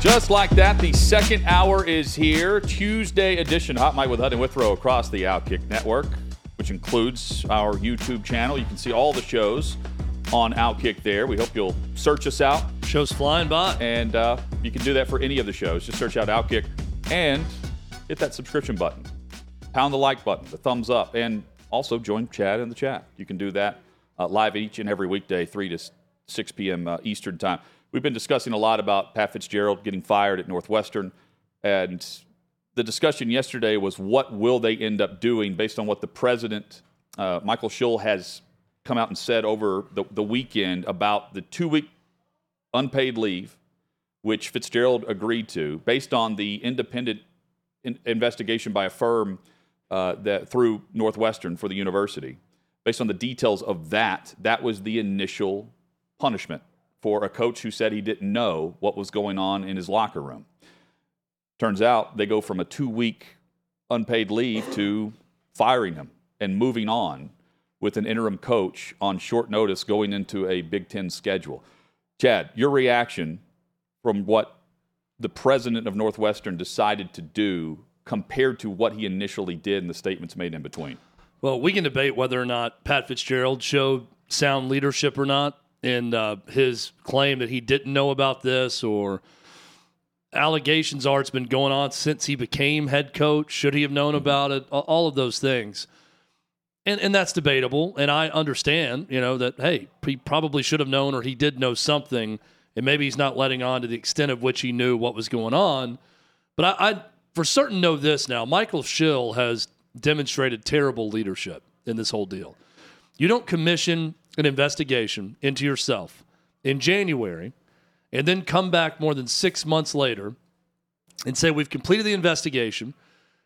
Just like that, the second hour is here. Tuesday edition Hot Mic with Hutton and Withrow across the Outkick Network, which includes our YouTube channel. You can see all the shows on Outkick there. We hope you'll search us out. Shows flying by. And uh, you can do that for any of the shows. Just search out Outkick and hit that subscription button. Pound the like button, the thumbs up, and also join Chad in the chat. You can do that uh, live each and every weekday, 3 to 6 p.m. Uh, Eastern Time. We've been discussing a lot about Pat Fitzgerald getting fired at Northwestern, and the discussion yesterday was what will they end up doing based on what the president, uh, Michael Schill, has come out and said over the, the weekend about the two week unpaid leave, which Fitzgerald agreed to, based on the independent in- investigation by a firm uh, that through Northwestern for the university. Based on the details of that, that was the initial punishment for a coach who said he didn't know what was going on in his locker room. Turns out they go from a two week unpaid leave to firing him and moving on with an interim coach on short notice going into a Big Ten schedule. Chad, your reaction from what the president of Northwestern decided to do compared to what he initially did and the statements made in between? Well, we can debate whether or not Pat Fitzgerald showed sound leadership or not in uh, his claim that he didn't know about this or allegations are it's been going on since he became head coach. Should he have known about it? All of those things. And, and that's debatable. And I understand, you know, that, hey, he probably should have known or he did know something. And maybe he's not letting on to the extent of which he knew what was going on. But I, I for certain know this now. Michael Schill has demonstrated terrible leadership in this whole deal. You don't commission an investigation into yourself in January and then come back more than six months later and say, We've completed the investigation.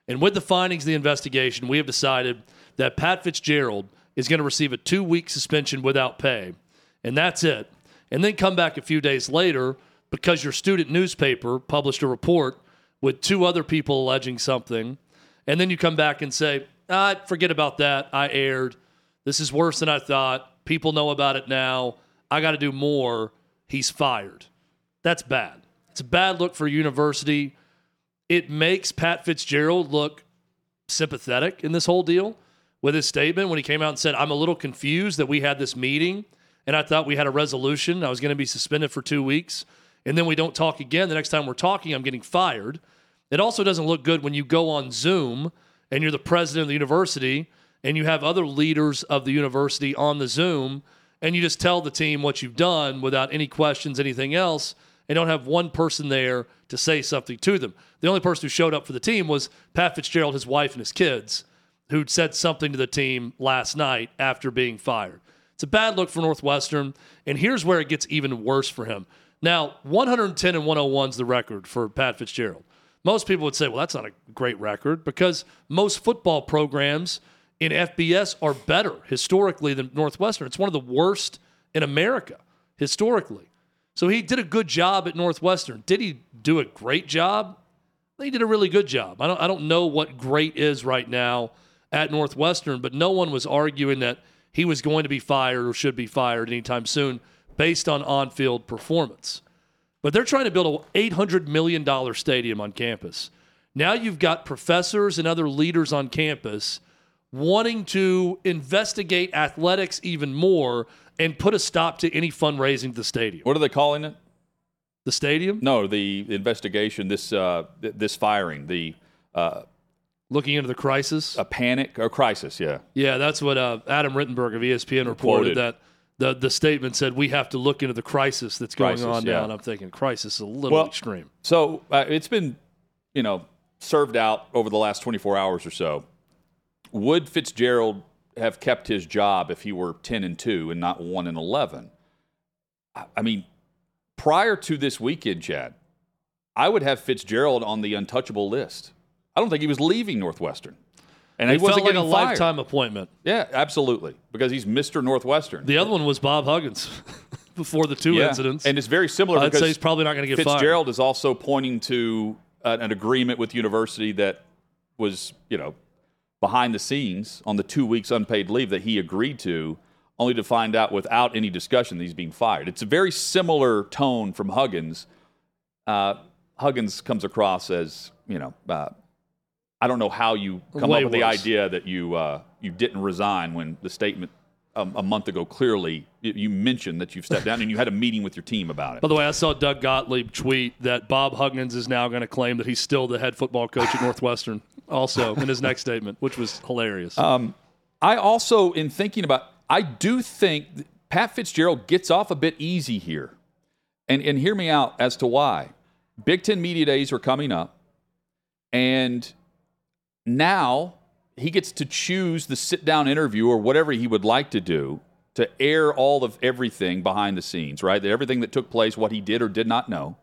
And with the findings of the investigation, we have decided that Pat Fitzgerald is going to receive a two week suspension without pay. And that's it. And then come back a few days later because your student newspaper published a report with two other people alleging something. And then you come back and say, ah, forget about that. I erred. This is worse than I thought. People know about it now. I got to do more. He's fired. That's bad. It's a bad look for university. It makes Pat Fitzgerald look sympathetic in this whole deal with his statement when he came out and said, I'm a little confused that we had this meeting and I thought we had a resolution. I was going to be suspended for two weeks. And then we don't talk again. The next time we're talking, I'm getting fired. It also doesn't look good when you go on Zoom and you're the president of the university and you have other leaders of the university on the Zoom, and you just tell the team what you've done without any questions, anything else, and don't have one person there to say something to them. The only person who showed up for the team was Pat Fitzgerald, his wife, and his kids, who'd said something to the team last night after being fired. It's a bad look for Northwestern, and here's where it gets even worse for him. Now, 110 and 101 is the record for Pat Fitzgerald. Most people would say, well, that's not a great record because most football programs – in FBS are better historically than Northwestern. It's one of the worst in America historically. So he did a good job at Northwestern. Did he do a great job? He did a really good job. I don't, I don't know what great is right now at Northwestern, but no one was arguing that he was going to be fired or should be fired anytime soon based on on field performance. But they're trying to build an $800 million stadium on campus. Now you've got professors and other leaders on campus wanting to investigate athletics even more and put a stop to any fundraising at the stadium. What are they calling it? The stadium? No, the investigation. This uh, this firing. The uh, looking into the crisis. A panic or crisis? Yeah. Yeah, that's what uh, Adam Rittenberg of ESPN reported. That the the statement said we have to look into the crisis that's going crisis, on yeah. now. And I'm thinking crisis is a little well, extreme. So uh, it's been, you know, served out over the last 24 hours or so would Fitzgerald have kept his job if he were 10 and 2 and not 1 and 11? I mean, prior to this weekend, Chad, I would have Fitzgerald on the untouchable list. I don't think he was leaving Northwestern. And He he wasn't felt like a fired. lifetime appointment. Yeah, absolutely. Because he's Mr. Northwestern. The other one was Bob Huggins before the two Yeah. incidents. And it's very similar I'd say he's probably not going to get fired. Fitzgerald is also pointing to an, an agreement with the university that was, you know, behind the scenes on the two weeks unpaid leave that he agreed to, only to find out without any discussion that he's being fired. It's a very similar tone from Huggins. Uh, Huggins comes across as, you know, uh, I don't know how you come Way up with the idea that you uh, you didn't resign when the statement um, a month ago clearly you- you mentioned that you've stepped down and you had a meeting with your team about it. By the way, I saw Doug Gottlieb tweet that Bob Huggins is now going to claim that he's still the head football coach at Northwestern, also in his next statement, which was hilarious. I also, in thinking about, I do think Pat Fitzgerald gets off a bit easy here, and and hear me out as to why. Big Ten media days are coming up, and now he gets to choose the sit down interview or whatever he would like to do to air all of everything behind the scenes, right? Everything that took place, what he did or did not know.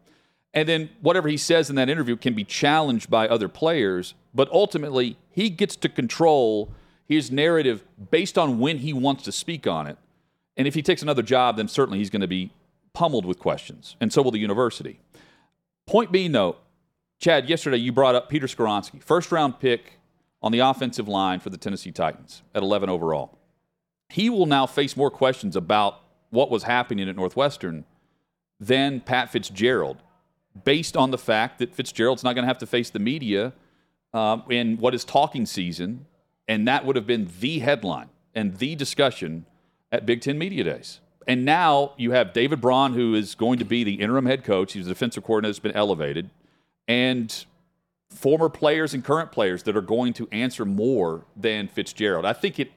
And then whatever he says in that interview can be challenged by other players, but ultimately he gets to control his narrative based on when he wants to speak on it. And if he takes another job, then certainly he's going to be pummeled with questions, and so will the university. Point being, though, Chad, yesterday you brought up Peter Skoronski, first round pick on the offensive line for the Tennessee Titans at 11 overall. He will now face more questions about what was happening at Northwestern than Pat Fitzgerald, based on the fact that Fitzgerald's not going to have to face the media um, in what is talking season, and that would have been the headline and the discussion at Big Ten Media Days. And now you have David Braun, who is going to be the interim head coach. He's a defensive coordinator that's been elevated, and former players and current players that are going to answer more than Fitzgerald. I think it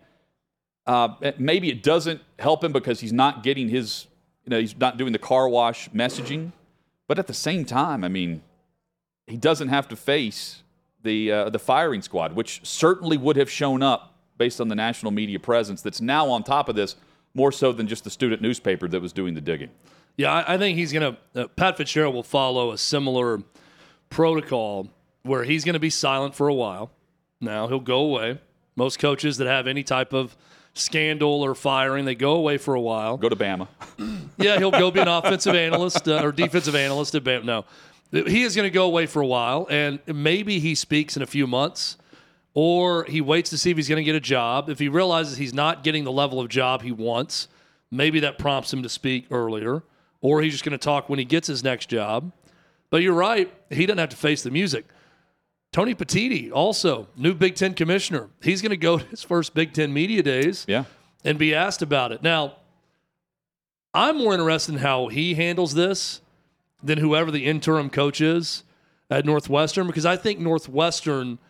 uh, maybe it doesn't help him because he's not getting his, you know, he's not doing the car wash messaging. But at the same time, I mean, he doesn't have to face the uh, the firing squad, which certainly would have shown up based on the national media presence that's now on top of this, more so than just the student newspaper that was doing the digging. Yeah, I, think he's going to. Uh, Pat Fitzgerald will follow a similar protocol where he's going to be silent for a while. Now he'll go away. Most coaches that have any type of scandal or firing, they go away for a while. Go to Bama. Yeah, he'll go be an offensive analyst uh, or defensive analyst at Bam. No, he is going to go away for a while, and maybe he speaks in a few months, or he waits to see if he's going to get a job. If he realizes he's not getting the level of job he wants, maybe that prompts him to speak earlier, or he's just going to talk when he gets his next job. But you're right; he doesn't have to face the music. Tony Petitti, also new Big Ten commissioner, he's going to go to his first Big Ten media days Yeah. and be asked about it. Now, I'm more interested in how he handles this than whoever the interim coach is at Northwestern because I think Northwestern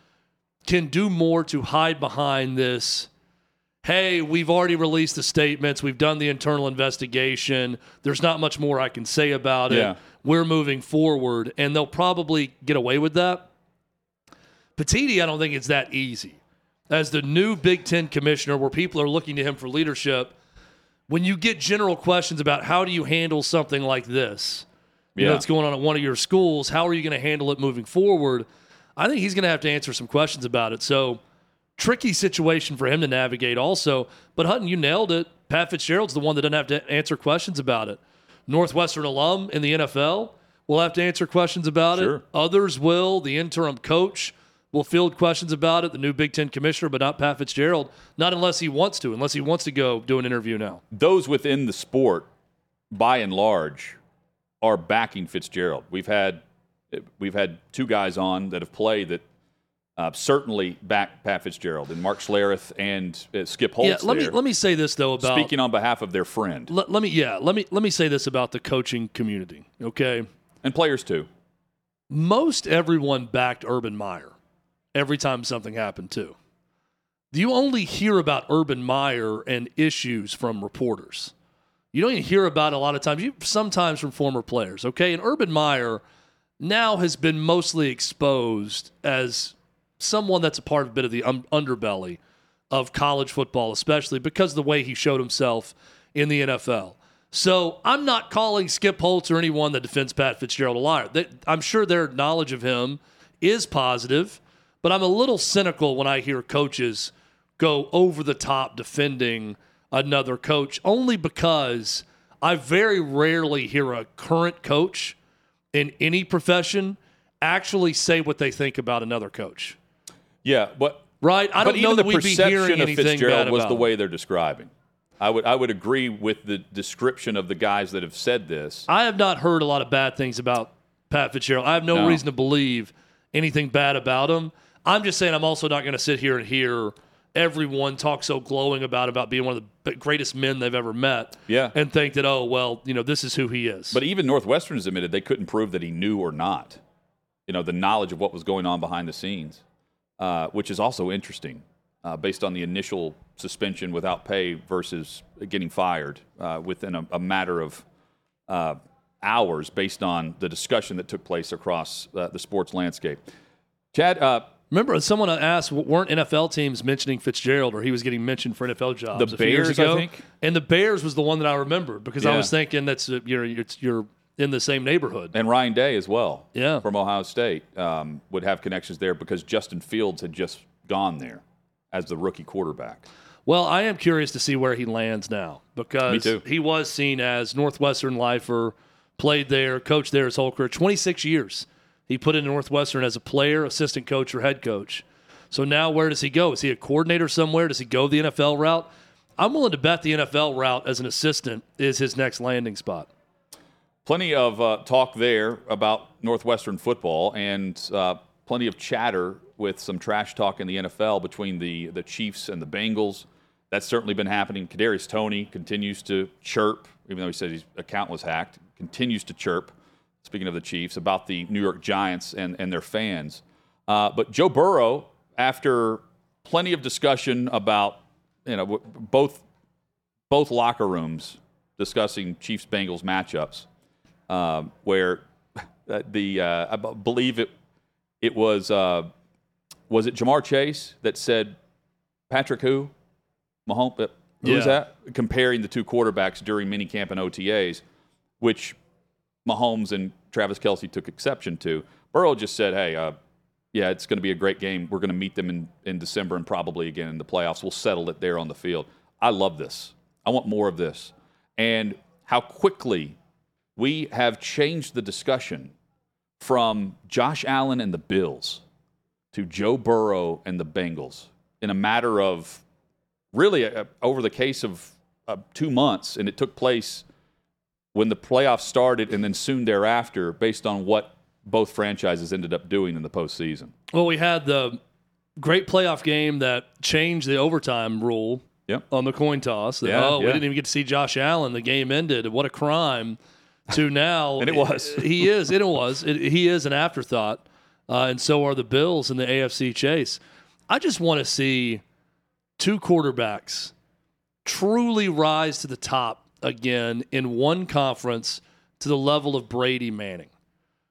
can do more to hide behind this. Hey, we've already released the statements. We've done the internal investigation. There's not much more I can say about it. Yeah. We're moving forward. And they'll probably get away with that. Petitti, I don't think it's that easy. As the new Big Ten commissioner, where people are looking to him for leadership, when you get general questions about how do you handle something like this, you know, Yeah. that's going on at one of your schools, how are you going to handle it moving forward? I think he's going to have to answer some questions about it. So, tricky situation for him to navigate, also. But Hutton, you nailed it. Pat Fitzgerald's the one that doesn't have to answer questions about it. Northwestern alum in the NFL will have to answer questions about Sure. it. Others will. The interim coach will field questions about it. The new Big Ten commissioner, but not Pat Fitzgerald. Not unless he wants to, unless he wants to go do an interview now. those within the sport, by and large, are backing Fitzgerald. We've had we've had two guys on that have played that uh, certainly back Pat Fitzgerald and Mark Schlereth and uh, Skip Holtz. yeah, let me let me say this though about speaking on behalf of their friend let, let me yeah let me let me say this about the coaching community. Okay, and players too. most everyone backed Urban Meyer every time something happened too. You only hear about Urban Meyer and issues from reporters. You don't even hear about a lot of times. You sometimes from former players. Okay, and Urban Meyer now has been mostly exposed as someone that's a part of a bit of the um, underbelly of college football, especially because of the way he showed himself in the NFL. So I'm not calling Skip Holtz or anyone that defends Pat Fitzgerald a liar. They, I'm sure their knowledge of him is positive, but I'm a little cynical when I hear coaches go over the top defending another coach, only because I very rarely hear a current coach in any profession actually say what they think about another coach. Yeah, but Right? I but don't know the perception of Fitzgerald was the way they're describing. I would I would agree with the description of the guys that have said this. I have not heard a lot of bad things about Pat Fitzgerald. I have no, No. reason to believe anything bad about him. I'm just saying I'm also not going to sit here and hear everyone talk so glowing about about being one of the greatest men they've ever met. Yeah. And think that oh well, you know, this is who he is. But even Northwestern admitted they couldn't prove that he knew or not. You know, the knowledge of what was going on behind the scenes, uh, which is also interesting, uh, based on the initial suspension without pay versus getting fired uh, within a, a matter of uh, hours, based on the discussion that took place across uh, the sports landscape. Chad, uh, Remember, someone asked, weren't NFL teams mentioning Fitzgerald, or he was getting mentioned for NFL jobs? The a few years Bears, I ago? think? And the Bears was the one that I remembered because I was thinking that's uh, you're you're, you're in the same neighborhood. and Ryan Day as well, Yeah. from Ohio State, um, would have connections there because Justin Fields had just gone there as the rookie quarterback. Well, I am curious to see where he lands now because he was seen as Northwestern lifer, played there, coached there his whole career, 26 years. He put in Northwestern as a player, assistant coach, or head coach. So now where does he go? Is he a coordinator somewhere? Does he go the NFL route? I'm willing to bet the NFL route as an assistant is his next landing spot. Plenty of uh, talk there about Northwestern football and uh, plenty of chatter with some trash talk in the NFL between the, the Chiefs and the Bengals. That's certainly been happening. Kadarius Toney continues to chirp, even though he said his account was hacked, continues to chirp, speaking of the Chiefs, about the New York Giants and, and their fans. Uh, but Joe Burrow, after plenty of discussion about you know both both locker rooms discussing Chiefs Bengals matchups, um, where uh, the uh, I b- believe it it was uh, was it Ja'Marr Chase that said Patrick who Mahomes uh, who was Yeah. that comparing the two quarterbacks during minicamp and OTAs, which Mahomes and Travis Kelce took exception to. Burrow just said, "Hey, uh, yeah, it's going to be a great game. We're going to meet them in, in December and probably again in the playoffs. We'll settle it there on the field. I love this. I want more of this. And how quickly we have changed the discussion from Josh Allen and the Bills to Joe Burrow and the Bengals in a matter of really uh, over the case of uh, two months. And it took place when the playoffs started and then soon thereafter, based on what both franchises ended up doing in the postseason. Well, we had the great playoff game that changed the overtime rule Yep. on the coin toss. That, Yeah, oh, we didn't even get to see Josh Allen. The game ended. What a crime! To now, And it was. he is. It was. It, he is an afterthought, uh, and so are the Bills in the AFC chase. I just want to see two quarterbacks truly rise to the top again in one conference to the level of Brady Manning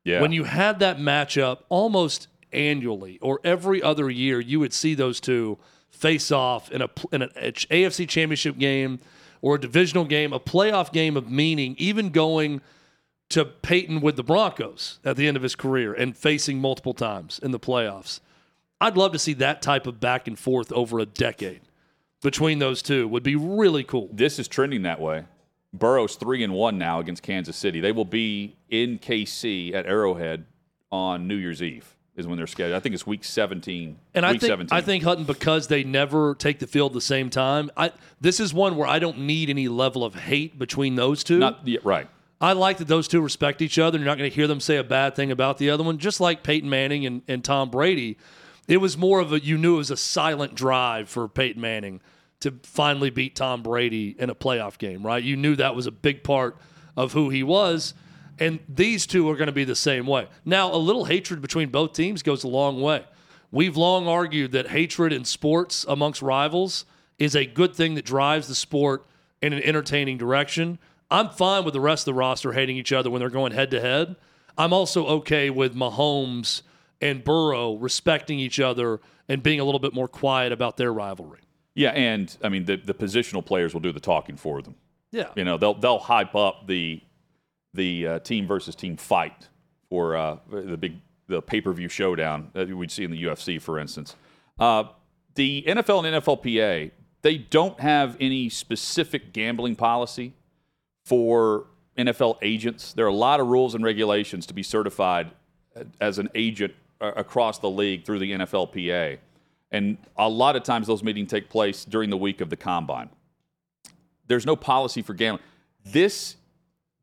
Yeah. when you had that matchup almost annually or every other year, you would see those two face off in a in an AFC Championship game or a divisional game, a playoff game of meaning, even going to Peyton with the Broncos at the end of his career and facing multiple times in the playoffs. I'd love to see that type of back and forth over a decade between those two. Would be really cool. this is trending that way. Burrow's three and one now against Kansas City. They will be in KC at Arrowhead on New Year's Eve. Is when they're scheduled. I think it's week seventeen. And I think 17. I think Hutton because they never take the field at the same time. I this is one where I don't need any level of hate between those two. not yeah, right. I like that those two respect each other. You're not going to hear them say a bad thing about the other one. Just like Peyton Manning and, and Tom Brady, it was more of a you knew it was a silent drive for Peyton Manning to finally beat Tom Brady in a playoff game, right? You knew that was a big part of who he was. And these two are going to be the same way. Now, a little hatred between both teams goes a long way. We've long argued that hatred in sports amongst rivals is a good thing that drives the sport in an entertaining direction. I'm fine with the rest of the roster hating each other when they're going head to head. I'm also okay with Mahomes and Burrow respecting each other and being a little bit more quiet about their rivalry. Yeah, and I mean the the positional players will do the talking for them. Yeah. You know, they'll they'll hype up the the uh, team versus team fight for uh, the big the pay per view showdown that we'd see in the UFC, for instance. Uh, the NFL and NFLPA they don't have any specific gambling policy for NFL agents. There are a lot of rules and regulations to be certified as an agent uh, across the league through the NFLPA. And a lot of times those meetings take place during the week of the combine. There's no policy for gambling. This,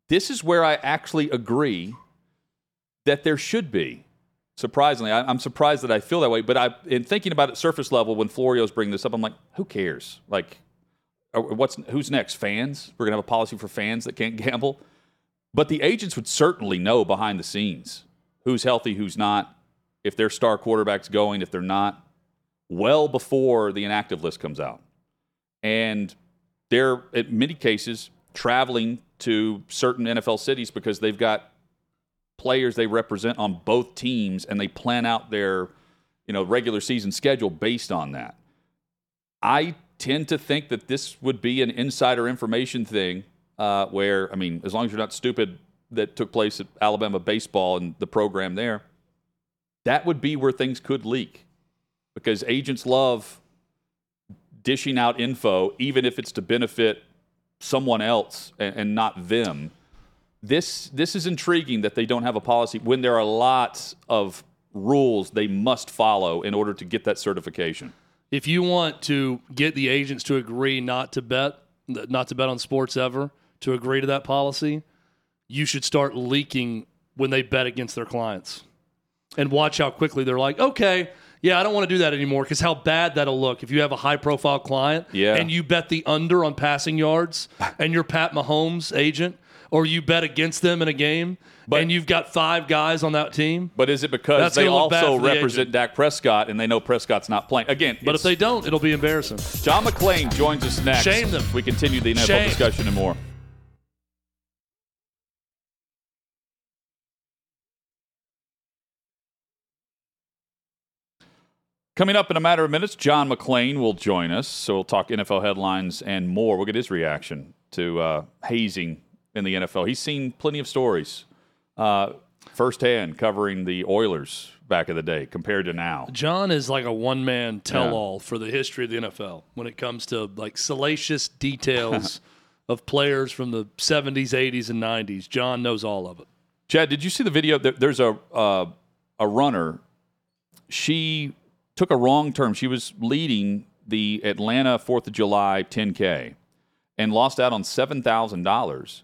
this is where I actually agree that there should be. Surprisingly, I, I'm surprised that I feel that way. But I, in thinking about it surface level, when Florio's bringing this up, I'm like, who cares? Like, uh, what's who's next? Fans? We're gonna have a policy for fans that can't gamble. But the agents would certainly know behind the scenes who's healthy, who's not, if their star quarterback's going, if they're not, well before the inactive list comes out. And they're, in many cases, traveling to certain NFL cities because they've got players they represent on both teams and they plan out their you know regular season schedule based on that. I tend to think that this would be an insider information thing uh, where, I mean, as long as you're not stupid, that took place at Alabama baseball and the program there, that would be where things could leak because agents love dishing out info, even if it's to benefit someone else and, and not them. This, this is intriguing that they don't have a policy when there are lots of rules they must follow in order to get that certification. If you want to get the agents to agree not to bet, not to bet on sports ever, to agree to that policy, you should start leaking when they bet against their clients. And watch how quickly they're like, okay, yeah, I don't want to do that anymore because how bad that'll look if you have a high profile client Yeah. and you bet the under on passing yards and you're Pat Mahomes' agent or you bet against them in a game But- and you've got five guys on that team. But is it because That's they gonna look bad also the represent agent. Dak Prescott and they know Prescott's not playing? Again, But if they don't, it'll be embarrassing. John McClain joins us next. Shame them. We continue the NFL Shame. discussion and more. Coming up in a matter of minutes, John McClain will join us. So we'll talk NFL headlines and more. We'll get his reaction to uh, hazing in the NFL. He's seen plenty of stories uh, firsthand covering the Oilers back in the day compared to now. John is like a one man tell all for the history of the NFL when it comes to like salacious details of players from the 70s, 80s, and 90s. John knows all of it. Chad, did you see the video? There's a uh, a runner. She took a wrong turn. She was leading the Atlanta Fourth of July 10K and lost out on seven thousand dollars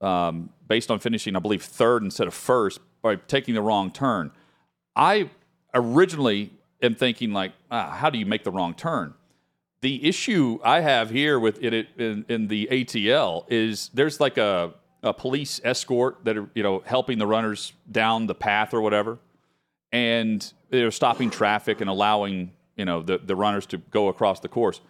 um, based on finishing, I believe, third instead of first by taking the wrong turn. I originally am thinking like, ah, how do you make the wrong turn? The issue I have here with it in, in the ATL is there's like a, a police escort that are you know helping the runners down the path or whatever, and they're stopping traffic and allowing you know the, the runners to go across the course.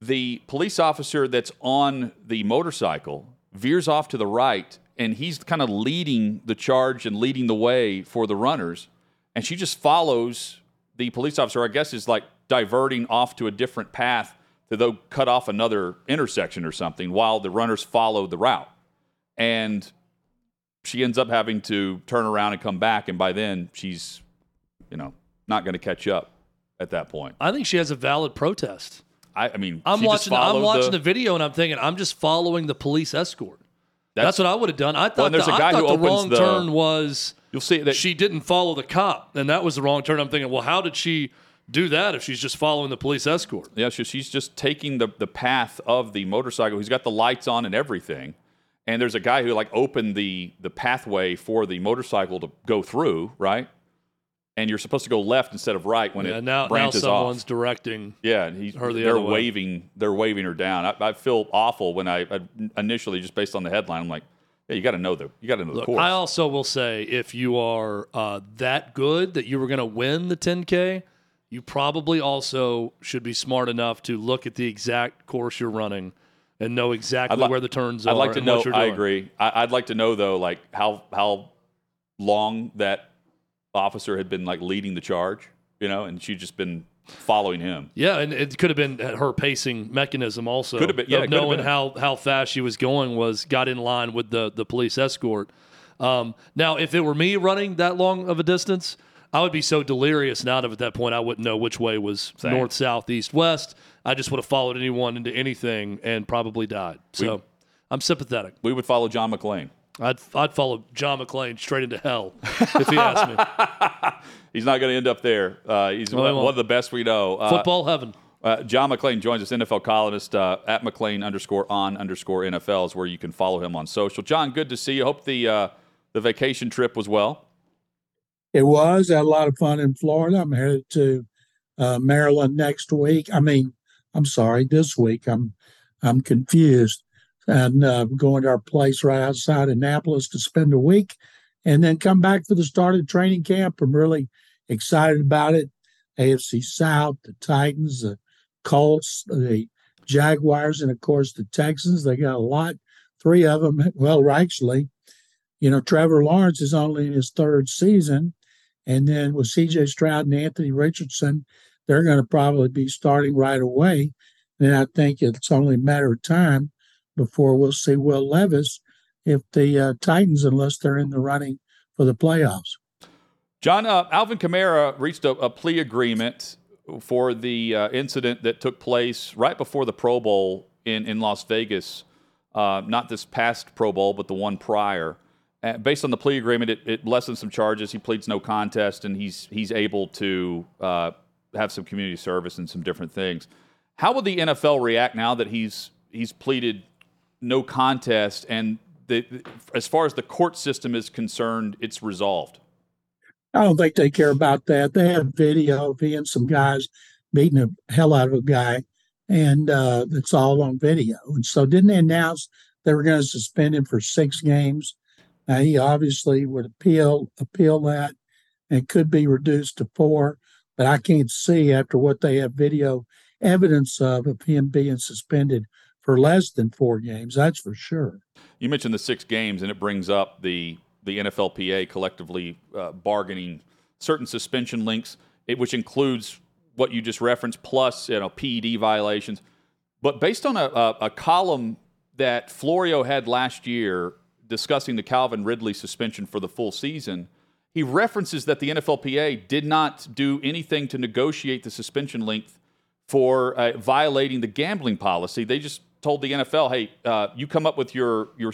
The police officer that's on the motorcycle veers off to the right, and he's kind of leading the charge and leading the way for the runners, and she just follows the police officer. I guess is like diverting off to a different path to though cut off another intersection or something while the runners follow the route. And she ends up having to turn around and come back, and by then she's, you know, not going to catch up at that point. I think she has a valid protest. I, I mean, I'm watching. I'm watching the, video and I'm thinking I'm just following the police escort. That's, what I would have done. I thought, and there's the, a guy who the opens wrong the- turn was You'll see that she didn't follow the cop, and that was the wrong turn. I'm thinking, well, how did she do that if she's just following the police escort? Yeah, so she's just taking the, the path of the motorcycle. He's got the lights on and everything. And there's a guy who like opened the the pathway for the motorcycle to go through, right? And you're supposed to go left instead of right when Yeah, it now now branches someone's off. directing. Yeah, and he's, her the they're other way. waving they're waving her down. I, I feel awful when I, I initially just based on the headline, I'm like, yeah, you got to know the you got to know the course. I also will say if you are uh, that good that you were going to win the 10K, you probably also should be smart enough to look at the exact course you're running and know exactly li- where the turns I'd are. like to and know. I agree. I, I'd like to know though, like how how long that officer had been like leading the charge, you know, and she'd just been following him. Yeah, and it could have been her pacing mechanism also. Could have been, yeah, of knowing how how fast she was going was got in line with the the police escort. Um, now, if it were me running that long of a distance, I would be so delirious and out of at that point, I wouldn't know which way was Same. north, south, east, west. I just would have followed anyone into anything and probably died. So We- I'm sympathetic. We would follow John McClain. I'd I'd follow John McClane straight into hell if he asked me. He's not going to end up there. Uh, he's No, one, one of the best we know. Uh, Football heaven. Uh, John McClain joins us, NFL columnist uh, at McClain underscore on underscore NFL is where you can follow him on social. John, good to see you. Hope the uh, the vacation trip was well. It was. I had a lot of fun in Florida. I'm headed to uh, Maryland next week. I mean, I'm sorry, this week. I'm I'm confused. And uh, going to our place right outside Annapolis to spend a week, and then come back for the start of training camp. I'm really excited about it. AFC South, the Titans, the Colts, the Jaguars, and of course the Texans. They got a lot, three of them. Well, actually, you know, Trevor Lawrence is only in his third season. And then with CJ Stroud and Anthony Richardson, they're going to probably be starting right away. And I think it's only a matter of time before we'll see Will Levis if the uh, Titans, unless they're in the running for the playoffs. John, uh, Alvin Kamara reached a, a plea agreement for the uh, incident that took place right before the Pro Bowl in, in Las Vegas. Uh, not this past Pro Bowl, but the one prior. Uh, based on the plea agreement, it, it lessens some charges. He pleads no contest, and he's he's able to uh, have some community service and some different things. How will the NFL react now that he's he's pleaded no contest, and the, as far as the court system is concerned, it's resolved? I don't think they care about that. They have video of he and some guys beating the hell out of a guy, and uh, it's all on video. And so, didn't they announce they were going to suspend him for six games? Now, he obviously would appeal appeal that, and could be reduced to four. But I can't see after what they have video evidence of of him being suspended for less than four games. That's for sure. You mentioned the six games, and it brings up the the NFLPA collectively uh, bargaining certain suspension links, it, which includes what you just referenced, plus you know PED violations. But based on a, a, a column that Florio had last year discussing the Calvin Ridley suspension for the full season, he references that the NFLPA did not do anything to negotiate the suspension length for uh, violating the gambling policy. They just told the NFL, "Hey, uh, you come up with your your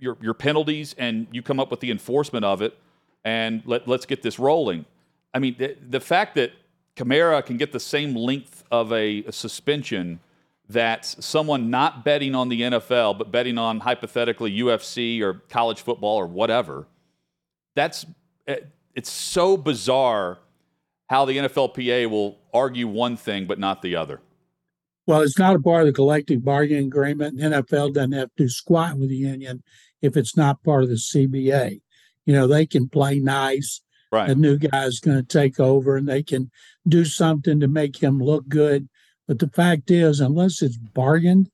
your your penalties and you come up with the enforcement of it, and let let's get this rolling." I mean, the, the fact that Kamara can get the same length of a, a suspension that someone not betting on the NFL but betting on hypothetically UFC or college football or whatever, that's it's so bizarre how the NFLPA will argue one thing but not the other. Well, it's not a part of the collective bargaining agreement. NFL doesn't have to squat with the union if it's not part of the CBA. You know, they can play nice. Right. A new guy's going to take over and they can do something to make him look good. But the fact is, unless it's bargained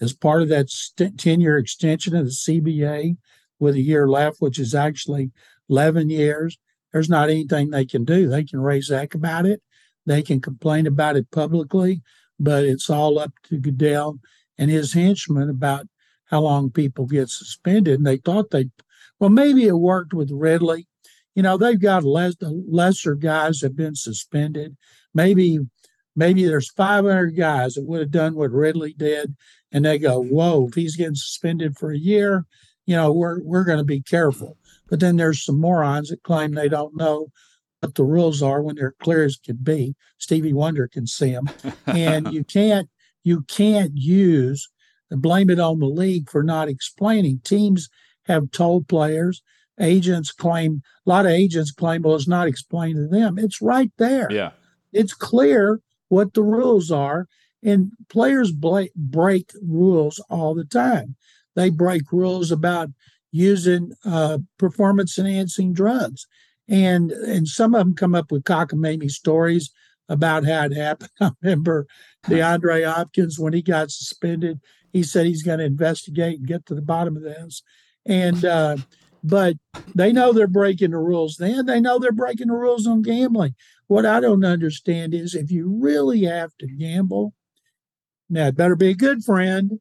as part of that 10 year extension of the CBA with a year left, which is actually 11 years, there's not anything they can do. They can raise heck about it. They can complain about it publicly, but it's all up to Goodell and his henchmen about how long people get suspended. And they thought they, well, maybe it worked with Ridley. You know, they've got less, lesser guys have been suspended. Maybe, maybe there's 500 guys that would have done what Ridley did, and they go, "Whoa, if he's getting suspended for a year, you know, we're we're going to be careful." But then there's some morons that claim they don't know what the rules are when they're clear as can be. Stevie Wonder can see them, and you can't you can't use the blame it on the league for not explaining. Teams have told players, agents claim a lot of agents claim, well, it's not explained to them. It's right there. Yeah, it's clear what the rules are, and players bla- break rules all the time. They break rules about using uh, performance enhancing drugs. And and some of them come up with cockamamie stories about how it happened. I remember DeAndre Hopkins when he got suspended, he said he's going to investigate and get to the bottom of this. And uh, but they know they're breaking the rules. Then they know they're breaking the rules on gambling. What I don't understand is if you really have to gamble, now it better be a good friend,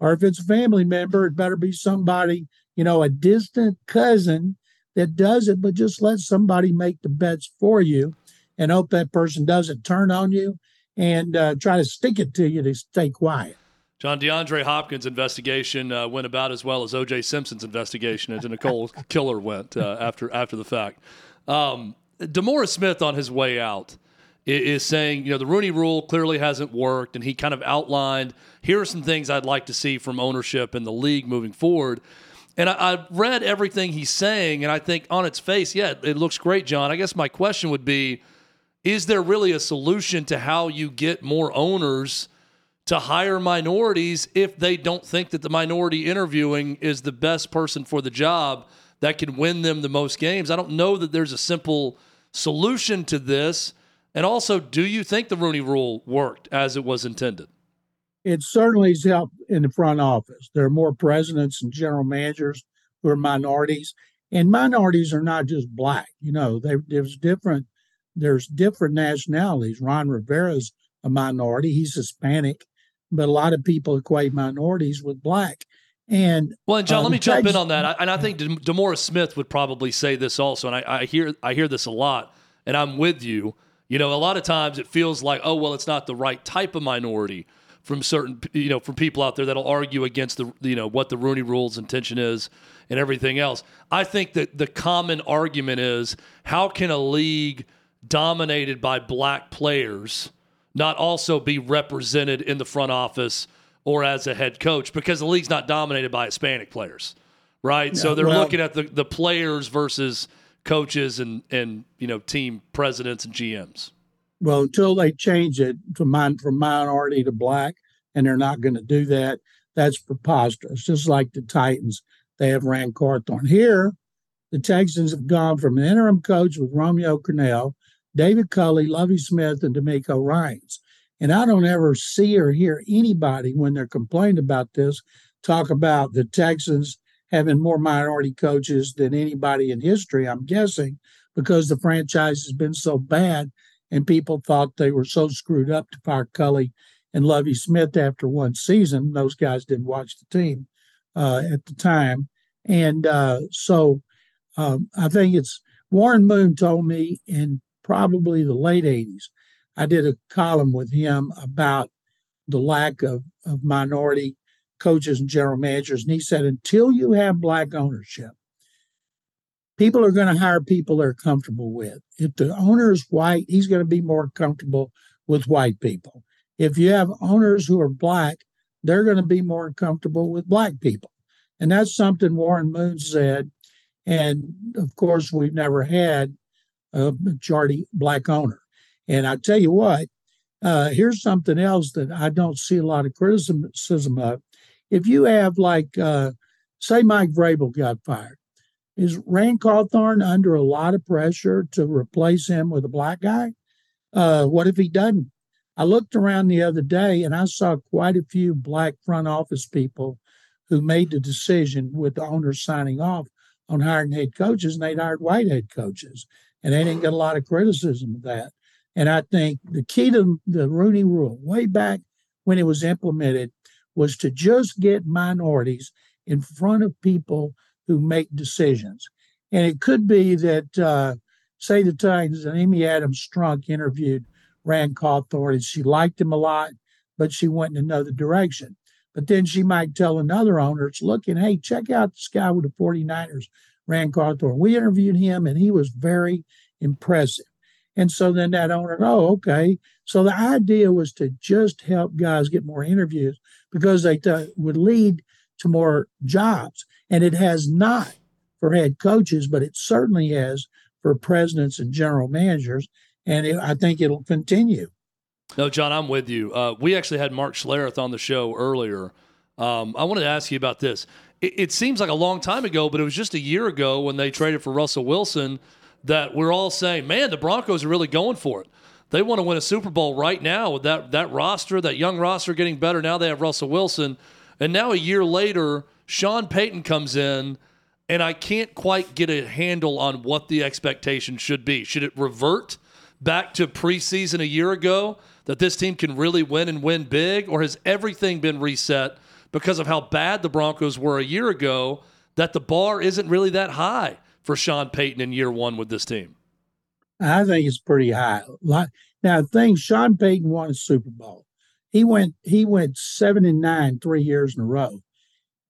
or if it's a family member, it better be somebody, you know, a distant cousin that does it, but just let somebody make the bets for you and hope that person doesn't turn on you and uh, try to stick it to you to stay quiet. John DeAndre Hopkins' investigation uh, went about as well as O.J. Simpson's investigation into Nicole Killer went uh, after after the fact. Um, DeMaurice Smith on his way out is saying, you know, the Rooney Rule clearly hasn't worked, and he kind of outlined here are some things I'd like to see from ownership and the league moving forward. And I, I read everything he's saying, and I think on its face, yeah, it looks great, John. I guess my question would be is there really a solution to how you get more owners to hire minorities if they don't think that the minority interviewing is the best person for the job that can win them the most games? I don't know that there's a simple solution to this. And also, do you think the Rooney rule worked as it was intended? It certainly has helped in the front office. There are more presidents and general managers who are minorities, and minorities are not just black. You know, they, there's different there's different nationalities. Ron Rivera's a minority; he's Hispanic, but a lot of people equate minorities with black. And well, and John, uh, let me jump in on that. I, and I think DeMaurice Smith would probably say this also. And I, I hear I hear this a lot, and I'm with you. You know, a lot of times it feels like, oh, well, it's not the right type of minority from certain, you know, from people out there that'll argue against the, you know, what the Rooney Rule's intention is and everything else. I think that the common argument is how can a league dominated by black players not also be represented in the front office or as a head coach because the league's not dominated by Hispanic players, right? So they're well, looking at the, the players versus coaches and, and you know team presidents and GMs. Well, until they change it from min- from minority to black, and they're not going to do that. That's preposterous. Just like the Titans, they have Ran Carthon. Here, the Texans have gone from an interim coach with Romeo Crennel David Culley, Lovie Smith, and DeMeco Ryans. And I don't ever see or hear anybody when they're complaining about this talk about the Texans having more minority coaches than anybody in history, I'm guessing, because the franchise has been so bad and people thought they were so screwed up to fire Culley and Lovie Smith after one season. Those guys didn't watch the team uh, at the time. And uh, so um, I think it's Warren Moon told me in probably the late 80s. I did a column with him about the lack of, of minority coaches and general managers. And he said, until you have black ownership, people are going to hire people they're comfortable with. If the owner is white, he's going to be more comfortable with white people. If you have owners who are black, they're going to be more comfortable with black people. And that's something Warren Moon said. And of course, we've never had a majority black owner. And I tell you what, uh, here's something else that I don't see a lot of criticism of. If you have like, uh, say, Mike Vrabel got fired, is Ran Carthon under a lot of pressure to replace him with a black guy? Uh, what if he doesn't? I looked around the other day and I saw quite a few black front office people who made the decision with the owners signing off on hiring head coaches, and they'd hired white head coaches and they didn't get a lot of criticism of that. And I think the key to the Rooney Rule, way back when it was implemented, was to just get minorities in front of people who make decisions. And it could be that, uh, say, the Titans and Amy Adams Strunk interviewed Ran Carthon and she liked him a lot, but she went in another direction. But then she might tell another owner, it's looking, hey, check out this guy with the 49ers Ran Carthon. We interviewed him and he was very impressive. And so then that owner, oh, okay. So the idea was to just help guys get more interviews because they th- would lead to more jobs. And it has not for head coaches, but it certainly has for presidents and general managers. And it, I think it'll continue. No, John, I'm with you. Uh, we actually had Mark Schlereth on the show earlier. Um, I wanted to ask you about this it, it seems like a long time ago, but it was just a year ago when they traded for Russell Wilson that we're all saying, man, the Broncos are really going for it. They want to win a Super Bowl right now with that that roster, that young roster getting better. Now they have Russell Wilson, and now a year later, Sean Payton comes in. and I can't quite get a handle on what the expectation should be. Should it revert back to preseason a year ago that this team can really win and win big, or has everything been reset because of how bad the Broncos were a year ago that the bar isn't really that high for Sean Payton in year one with this team? I think it's pretty high. Now, the thing Sean Payton won a Super Bowl. He went he went seven and nine three years in a row.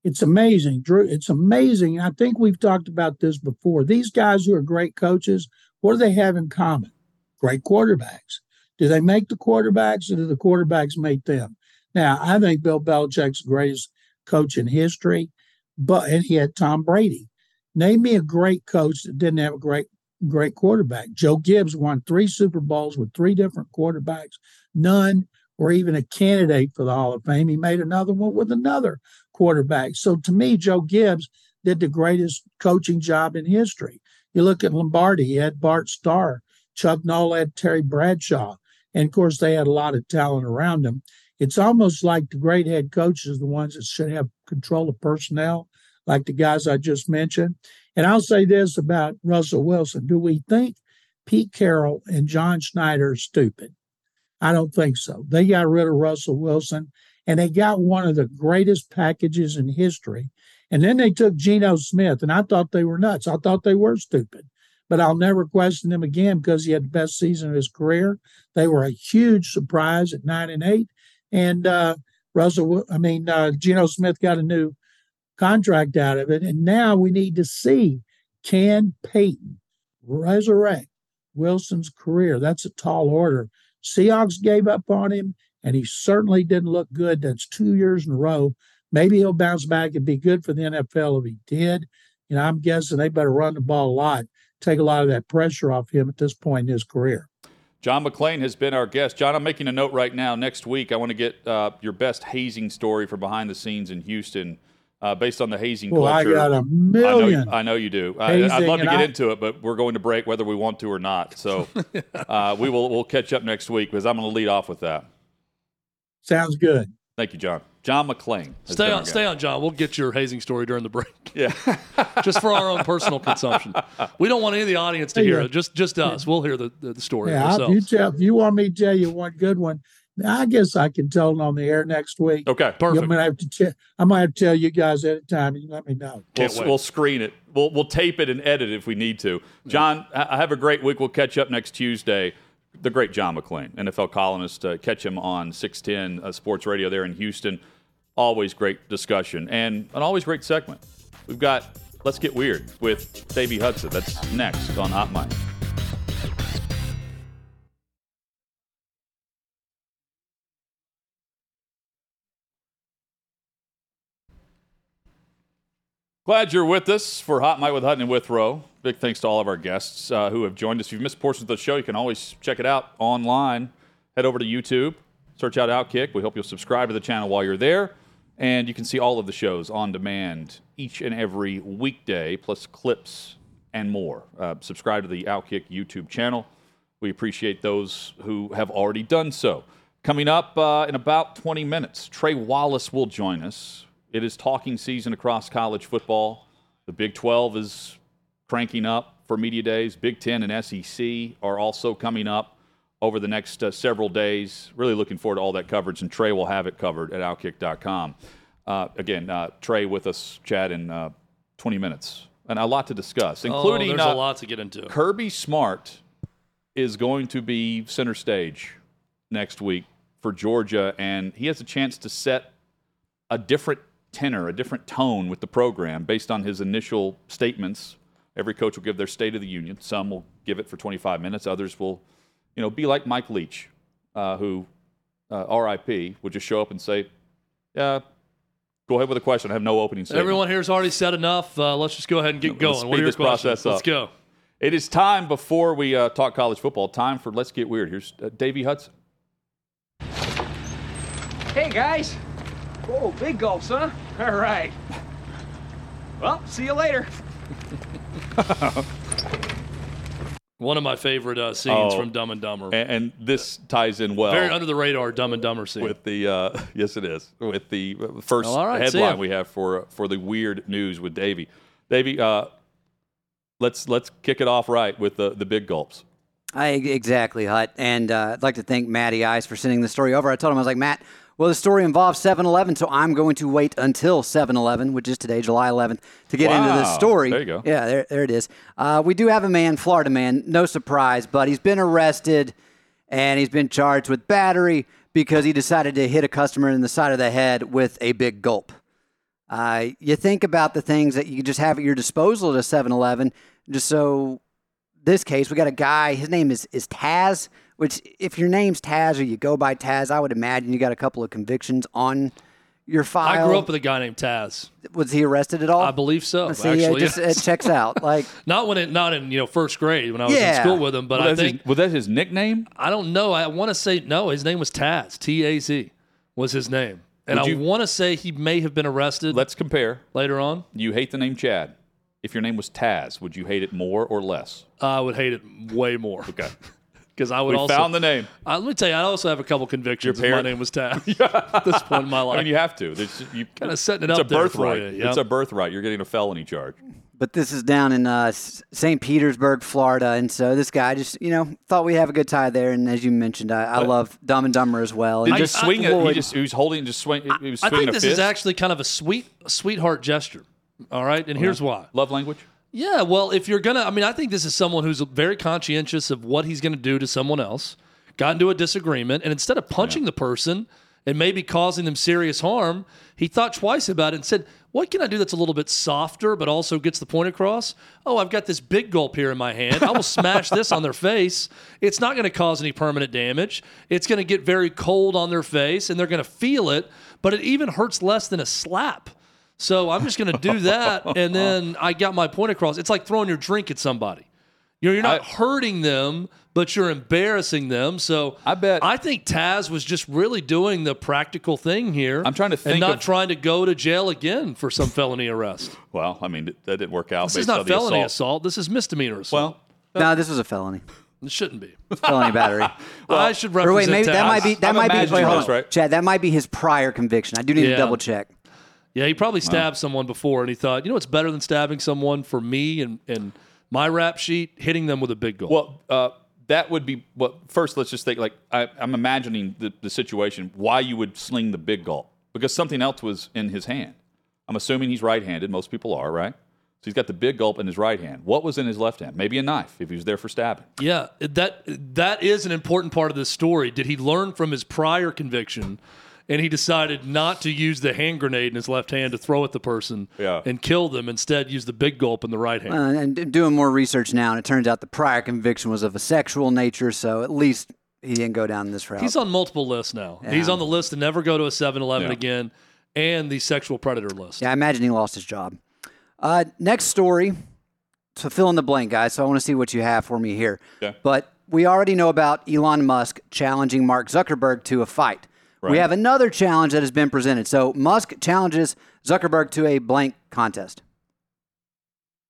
It's amazing, Drew. It's amazing. I think we've talked about this before. These guys who are great coaches, what do they have in common? Great quarterbacks. Do they make the quarterbacks or do the quarterbacks make them? Now, I think Bill Belichick's greatest coach in history, but and he had Tom Brady. Name me a great coach that didn't have a great great quarterback. Joe Gibbs won three Super Bowls with three different quarterbacks. None were even a candidate for the Hall of Fame. He made another one with another quarterback. So to me, Joe Gibbs did the greatest coaching job in history. You look at Lombardi, he had Bart Starr, Chuck Noll had Terry Bradshaw. And of course, they had a lot of talent around them. It's almost like the great head coaches, the ones that should have control of personnel, like the guys I just mentioned. And I'll say this about Russell Wilson. Do we think Pete Carroll and John Schneider are stupid? I don't think so. They got rid of Russell Wilson and they got one of the greatest packages in history. And then they took Geno Smith, and I thought they were nuts. I thought they were stupid. But I'll never question them again because he had the best season of his career. They were a huge surprise at nine and eight. And uh, Russell, I mean, uh, Geno Smith got a new contract out of it. And now we need to see can Payton resurrect Wilson's career? That's a tall order. Seahawks gave up on him, and he certainly didn't look good. That's two years in a row. Maybe he'll bounce back and be good for the NFL if he did. You know, I'm guessing they better run the ball a lot, take a lot of that pressure off him at this point in his career. John McClain has been our guest. John, I'm making a note right now. Next week, I want to get uh, your best hazing story for behind the scenes in Houston uh, based on the hazing well, culture. I got a million. I know, I know you do. I, would love to get I, into it, but we're going to break whether we want to or not. So uh, we will we'll catch up next week because I'm going to lead off with that. Sounds good. Thank you, John. John McClain. Stay on, stay on, John. We'll get your hazing story during the break. Yeah, just for our own personal consumption. We don't want any of the audience to hear it. Just just us. We'll hear the, the, the story. Yeah, ourselves. you tell, if you want me to tell you one good one, I guess I can tell it on the air next week. Okay, perfect. I'm gonna have to. Ch- I might have to tell you guys at a time, you let me know. We'll, we'll, screen it. We'll we'll tape it and edit it if we need to. John, I have a great week. We'll catch up next Tuesday. The great John McClain, NFL columnist. Uh, catch him on 610 uh, Sports Radio there in Houston. Always great discussion and an always great segment. We've got Let's Get Weird with Davey Hudson. That's next on Hot Mic. Glad you're with us for Hot Mic with Hutton and Withrow. Big thanks to all of our guests uh, who have joined us. If you've missed portions of the show, you can always check it out online. Head over to YouTube, search out Outkick. We hope you'll subscribe to the channel while you're there. And you can see all of the shows on demand each and every weekday, plus clips and more. Uh, subscribe to the Outkick YouTube channel. We appreciate those who have already done so. Coming up uh, in about 20 minutes, Trey Wallace will join us it is talking season across college football. The Big 12 is cranking up for media days. Big 10 and SEC are also coming up over the next uh, several days. Really looking forward to all that coverage, and Trey will have it covered at outkick.com. Uh, again, uh, Trey with us, Chad, in uh, 20 minutes. And a lot to discuss, oh, including oh, there's a lot to get into. Kirby Smart is going to be center stage next week for Georgia, and he has a chance to set a different tenor, a different tone with the program based on his initial statements. Every coach will give their State of the Union. Some will give it for 25 minutes. Others will, you know, be like Mike Leach, uh, who, uh, RIP, would just show up and say, "Yeah, go ahead with a question. I have no opening statement." Everyone here has already said enough. Uh, let's just go ahead and get going. Speed what are your this process questions? Let's go. It is time before we uh, talk college football. Time for let's get weird. Here's uh, Davey Hudson. Hey guys. Whoa, big gulps, huh? All right. Well, see you later. One of my favorite uh, scenes Oh. from Dumb and Dumber. And, and this ties in well Very under the radar Dumb and Dumber scene. with the uh, yes, it is with the uh, first Well, all right, see headline we have for for the weird news with Davey. Davey, uh, let's let's kick it off right with the the big gulps. I exactly, Hut. And uh, I'd like to thank Matty Ice for sending the story over. I told him I was like, Matt, well, the story involves 7-Eleven, so I'm going to wait until 7-Eleven, which is today, July 11th, to get into this story. There you go. Yeah, there, there it is. Uh, we do have a man, Florida man, no surprise, but he's been arrested and he's been charged with battery because he decided to hit a customer in the side of the head with a big gulp. Uh, you think about the things that you just have at your disposal at a 7-Eleven. Just so this case, we got a guy. His name is is Taz. Which, if your name's Taz or you go by Taz, I would imagine you got a couple of convictions on your file. I grew up with a guy named Taz. Was he arrested at all? I believe so. See, actually, it, just, yes. it checks out. Like, not when it, not in you know first grade when I was Yeah. in school with him, but Was I think his, was that his nickname? I don't know. I want to say no. His name was Taz. T A Z was his name, and Would I you- want to say he may have been arrested Let's compare. later on. You hate the name Chad. If your name was Taz, would you hate it more or less? I would hate it way more. Okay. because I would We also found the name. Uh, let me tell you, I also have a couple convictions. Your if My name was Taz at this point in my life, I life. mean, you have to. There's, you Kinda setting it it's up a there for birthright. you, yeah. It's a birthright. You're getting a felony charge. but this is down in uh, St. Petersburg, Florida, and so this guy just, you know, thought we have a good tie there. And as you mentioned, I, I love Dumb and Dumber as well. And he just I- swing it? He just he was holding just swing. He was I swinging think a this fist. is actually kind of a sweet, sweetheart gesture. All right, and here's why. love language. Yeah, well, if you're gonna, I mean, I think this is someone who's very conscientious of what he's gonna do to someone else. Got into a disagreement, and instead of punching the person and maybe causing them serious harm, he thought twice about it and said, "What can I do that's a little bit softer, but also gets the point across? Oh, I've got this big gulp here in my hand. I will smash this on their face. It's not going to cause any permanent damage. It's going to get very cold on their face, and they're going to feel it. But it even hurts less than a slap." So I'm just going to do that, and then I got my point across. It's like throwing your drink at somebody. You know, you're not I- hurting them, but you're embarrassing them. So I bet- I think Taz was just really doing the practical thing here. I'm trying to and not of- trying to go to jail again for some felony arrest. Well, I mean that didn't work out. This based is not on felony assault. assault. This is misdemeanor assault. Well, no, uh, this was a felony. it shouldn't be. Felony battery. well, I should Or represent wait, maybe that might be that I'm might be wait, hold on. right? Chad. That might be his prior conviction. I do need to double check. Yeah, he probably stabbed someone before, and he thought, you know what's better than stabbing someone for me and and my rap sheet, hitting them with a big goal. well, uh, that would be. Well, first, let's just think. Like I, I'm imagining the, the situation. Why you would sling the big gulp? Because something else was in his hand. I'm assuming he's right-handed. Most people are, right? So he's got the big gulp in his right hand. What was in his left hand? Maybe a knife if he was there for stabbing. Yeah, that that is an important part of this story. Did he learn from his prior conviction, and he decided not to use the hand grenade in his left hand to throw at the person Yeah. and kill them? Instead, use the big gulp in the right hand. Uh, and doing more research now, and it turns out the prior conviction was of a sexual nature. So at least he didn't go down this route. He's on multiple lists now. He's on the list to never go to a 7-Eleven Yeah. again, and the sexual predator list. Yeah, I imagine he lost his job. Uh, next story. So fill in the blank, guys. So I want to see what you have for me here. Okay. But we already know about Elon Musk challenging Mark Zuckerberg to a fight. We have another challenge that has been presented. So Musk challenges Zuckerberg to a blank contest.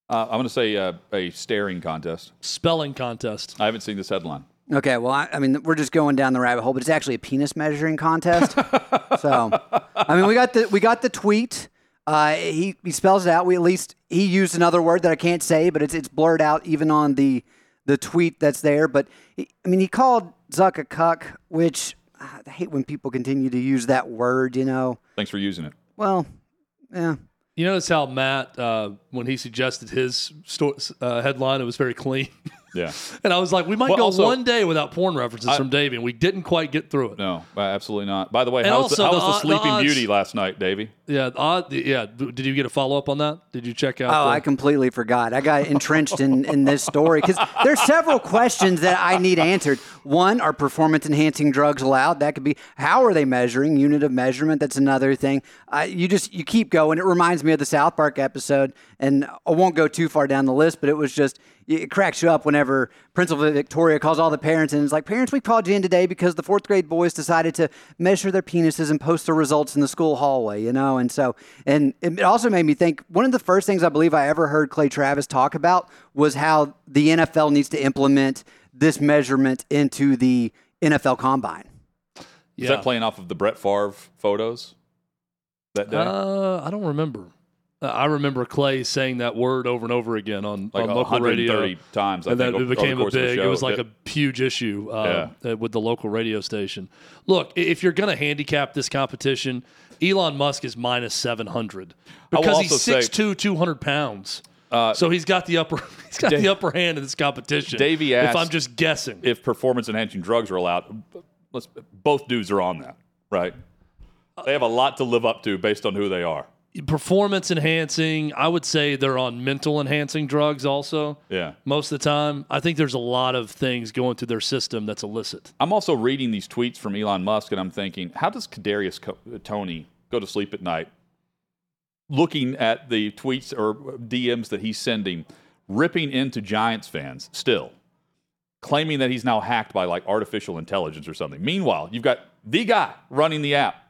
Uh, I'm going to say uh, a staring contest. Spelling contest. I haven't seen this headline. Okay, well, I, I mean, we're just going down the rabbit hole, but it's actually a penis measuring contest. so, I mean, we got the we got the tweet. Uh, he he spells it out. We at least he used another word that I can't say, but it's it's blurred out even on the the tweet that's there. But he, I mean, he called Zuck a cuck, which I hate when people continue to use that word. You know, Thanks for using it. well, yeah. You notice how Matt, uh, when he suggested his sto- uh, headline, it was very clean. Yeah. and I was like, we might Well, go also- one day without porn references from Davey, and we didn't quite get through it. No, absolutely not. By the way, And how was, the, how the was the od- the Sleeping odds- Beauty last night, Davey? Yeah, odd, yeah. Did you get a follow up on that? Did you check out? Oh, the- I completely forgot. I got entrenched in, in this story because there's several questions that I need answered. One, are performance enhancing drugs allowed? That could be how are they measuring? Unit of measurement. That's another thing. Uh, you just you keep going. It reminds me of the South Park episode, and I won't go too far down the list, but it was just it cracks you up whenever Principal Victoria calls all the parents and is like, "Parents, we called you in today because the fourth grade boys decided to measure their penises and post the results in the school hallway." You know, and so and it also made me think. One of the first things I believe I ever heard Clay Travis talk about was how the NFL needs to implement this measurement into the NFL Combine. Is that playing off of the Brett Favre photos that day? Uh, I don't remember. Uh, I remember Clay saying that word over and over again on, Like on local 130 radio. times, I and think, then it became a course of the big. It was like Yeah. a huge issue uh, uh, with the local radio station. Look, if you're going to handicap this competition, Elon Musk is minus seven hundred because he's also say- 6'2", 200 pounds. Uh, so he's got the upper he's got Dave- the upper hand in this competition. Davey if I'm just guessing, if performance enhancing drugs are allowed, let's both dudes are on that, right? They have a lot to live up to based on who they are. Performance enhancing, I would say they're on mental enhancing drugs also. Yeah. Most of the time, I think there's a lot of things going through their system that's illicit. I'm also reading these tweets from Elon Musk, and I'm thinking, how does Kadarius Co- uh, Toney go to sleep at night, looking at the tweets or DMs that he's sending, ripping into Giants fans still, claiming that he's now hacked by like artificial intelligence or something. Meanwhile, you've got the guy running the app,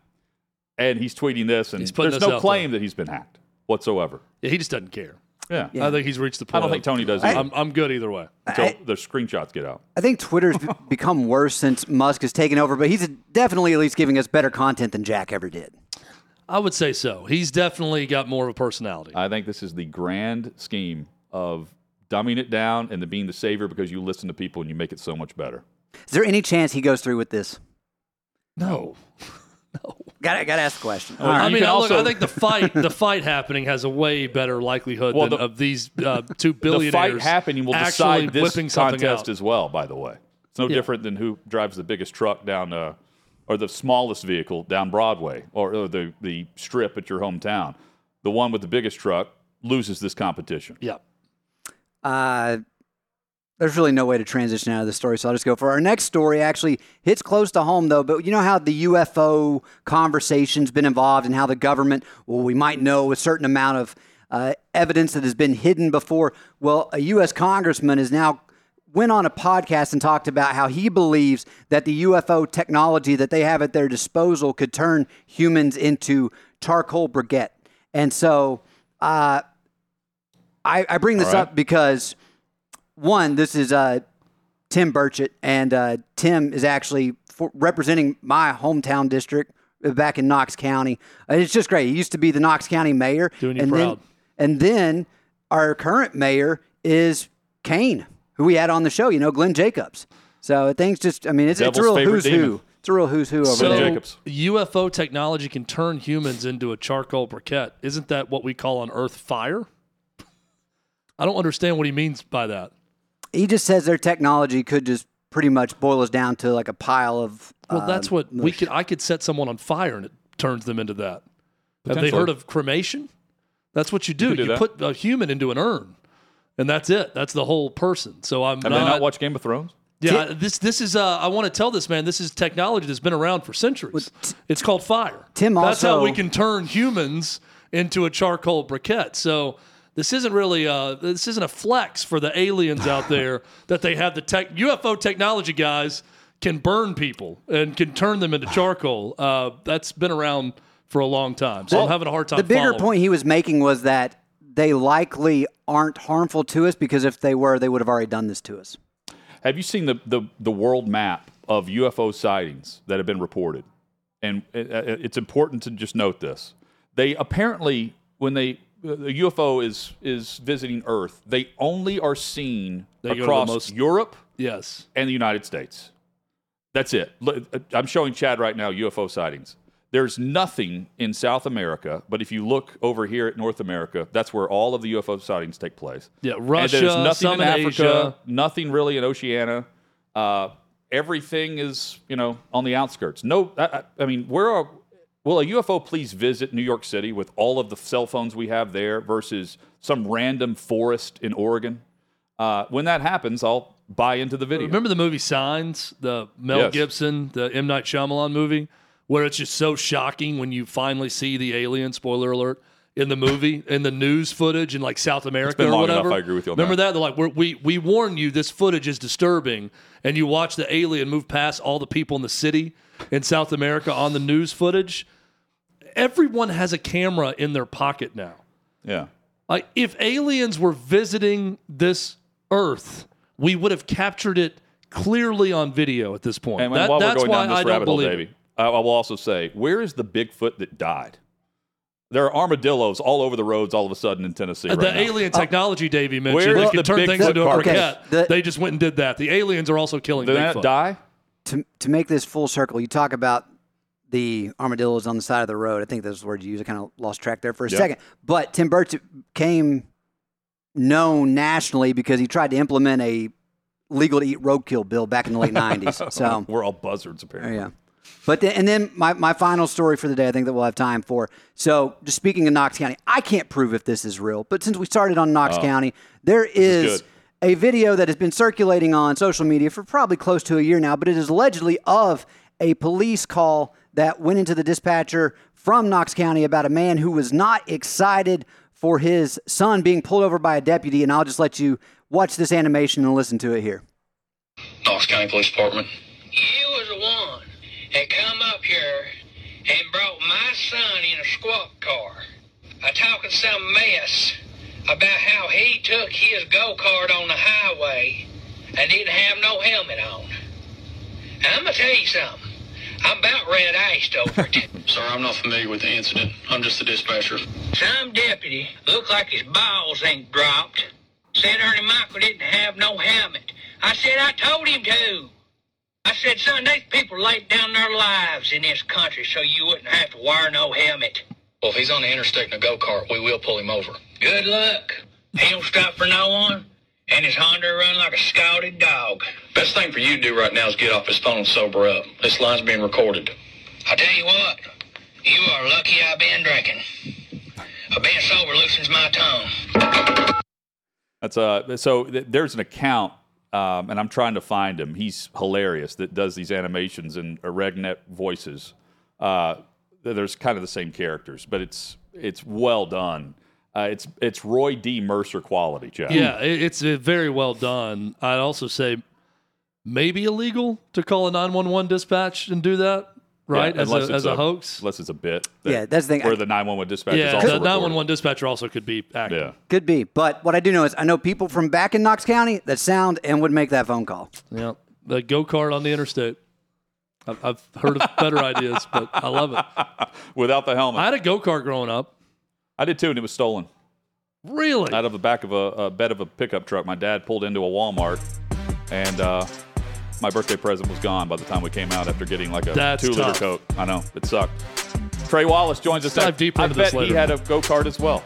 and he's tweeting this, and He's there's no out claim that he's been hacked whatsoever. Yeah, he just doesn't care. Yeah. I think he's reached the point. I don't think Toney does I'm, either I'm, I'm good either way. until I- the screenshots get out. I think Twitter's become worse since Musk has taken over, but he's definitely at least giving us better content than Jack ever did. I would say so. He's definitely got more of a personality. I think this is the grand scheme of dumbing it down and the being the savior because you listen to people and you make it so much better. Is there any chance he goes through with this? No. no. Got got to ask the question. Well, right. I mean, I, look, also- I think the fight, the fight happening has a way better likelihood Well, than the- of these uh, two The fight happening will decide this contest out. as well, by the way. It's no Yeah. different than who drives the biggest truck down, uh, or the smallest vehicle down Broadway or, or the, the strip at your hometown. The one with the biggest truck loses this competition. Yep. Uh, there's really no way to transition out of this story, so I'll just go for our next story. Actually, hits close to home though. But you know how the UFO conversation's been involved, and how the government, well, we might know a certain amount of uh, evidence that has been hidden before. Well, a U.S. congressman is now went on a podcast and talked about how he believes that the UFO technology that they have at their disposal could turn humans into charcoal briquette. And so, uh, I, I bring this right. up because one, this is uh, Tim Burchett, and uh, Tim is actually for representing my hometown district back in Knox County. Uh, it's just great. He used to be the Knox County mayor, Doing you and proud. then and then our current mayor is Kane, who we had on the show. You know, Glenn Jacobs. So things just, I mean, it's, it's a Devil's real who's demon. who. It's a real who's who over So there. Jacobs. UFO technology can turn humans into a charcoal briquette. Isn't that what we call on Earth fire? I don't understand what he means by that. He just says their technology could just pretty much boil us down to like a pile of. Well, uh, that's what we could. I could set someone on fire and it turns them into that. Have they heard of cremation? That's what you do. could do You, put a human into an urn, and that's it. That's the whole person. So I'm Have not. they not watched Game of Thrones? yeah, this this is. Uh, I want to tell this man. This is technology that's been around for centuries. it's called fire. Tim That's how we can turn humans into a charcoal briquette. So. This isn't really uh this isn't a flex for the aliens out there that they have the tech UFO technology guys can burn people and can turn them into charcoal. Uh, that's been around for a long time. So I'm having a hard time. The bigger following. point he was making was that they likely aren't harmful to us because if they were, they would have already done this to us. Have you seen the, the, the world map of UFO sightings that have been reported? And it, it- it's important to just note this. They apparently, when they the UFO is is visiting Earth, they only are seen They go to the across most- Europe Yes. and the United States. That's it. I'm showing Chad right now UFO sightings. There's nothing in South America, but if you look over here at North America, that's where all of the UFO sightings take place. Yeah, And Russia, there's nothing some in Africa, Asia. nothing really in Oceania. Uh, everything is, you know, on the outskirts. No, I I mean, where are? Will a UFO please visit New York City with all of the cell phones we have there versus some random forest in Oregon? Uh, when that happens, I'll buy into the video. Remember the movie Signs, the Mel Yes. Gibson, the M Night Shyamalan movie, where it's just so shocking when you finally see the alien. Spoiler alert. In the movie, in the news footage in like South America been or long enough, whatever. I agree with you Remember that. that? They're like, We're, we we warn you, this footage is disturbing, and you watch the alien move past all the people in the city in South America on the news footage. Everyone has a camera in their pocket now. yeah. Like if aliens were visiting this Earth, we would have captured it clearly on video at this point. And That- while we're that's going why down this I don't rabbit hole, believe Davey, it. I, I will also say, where is the Bigfoot that died? There are armadillos all over the roads all of a sudden in Tennessee. Uh, the now. alien uh, technology Davey mentioned, Where's they the turn Bigfoot things into a briquette. Okay, the- they just went and did that. The aliens are also killing Did Bigfoot. that die? to to make this full circle, you talk about the armadillos on the side of the road. I think those words you used. I kind of lost track there for a Yeah. second. But Tim Burchett came known nationally because he tried to implement a legal to eat roadkill bill back in the late '90s. So We're all buzzards apparently. Oh, yeah. But then, and then my, my final story for the day, I think that we'll have time for. So, just speaking of Knox County, I can't prove if this is real, but since we started on Knox oh, County, there Oh. is is, a video that has been circulating on social media for probably close to a year now, but it is allegedly of a police call that went into the dispatcher from Knox County about a man who was not excited for his son being pulled over by a deputy. And I'll just let you watch this animation and listen to it here. Knox County Police Department. You was the one that come up here and brought my son in a squat car. A talking some mess about how he took his go-kart on the highway and didn't have no helmet on. I'm gonna tell you something. I'm about red iced over it. Sir, I'm not familiar with the incident. I'm just the dispatcher. Some deputy looked like his balls ain't dropped. Said Ernie Michael didn't have no helmet. I said I told him to. I said, son, these people laid down their lives in this country so you wouldn't have to wear no helmet. Well, if he's on the interstate in a go-kart, we will pull him over. Good luck. He don't stop for no one, and his Honda running like a scalded dog. Best thing for you to do right now is get off his phone and sober up. This line's being recorded. I tell you what, you are lucky I've been drinking. A bit sober loosens my tongue. That's uh. So th- there's an account, um, and I'm trying to find him. He's hilarious. That does these animations in regnet voices. Uh, there's kind of the same characters, but it's it's well done. Uh, it's it's Roy D. Mercer quality, Jeff. Yeah, it's uh, very well done. I'd also say maybe illegal to call a 911 dispatch and do that, right? Yeah, as unless a, as a, hoax. Unless it's a bit. that- Yeah, that's the thing. Where the 911 dispatch is Yeah, also the 911 dispatcher also could be active. Yeah. Could be. But what I do know is I know people from back in Knox County that sound and would make that phone call. Yeah, the go kart on the interstate. I've, I've heard of better ideas, but I love it. Without the helmet. I had a go kart growing up. I did too, and it was stolen. Really? out of the back of a, a bed of a pickup truck. My dad pulled into a Walmart, and uh, my birthday present was gone by the time we came out after getting like a That's two liter tough. coat. I know it sucked. Trey Wallace joins us. Dive next. deeper I into this bet he had a go kart as well.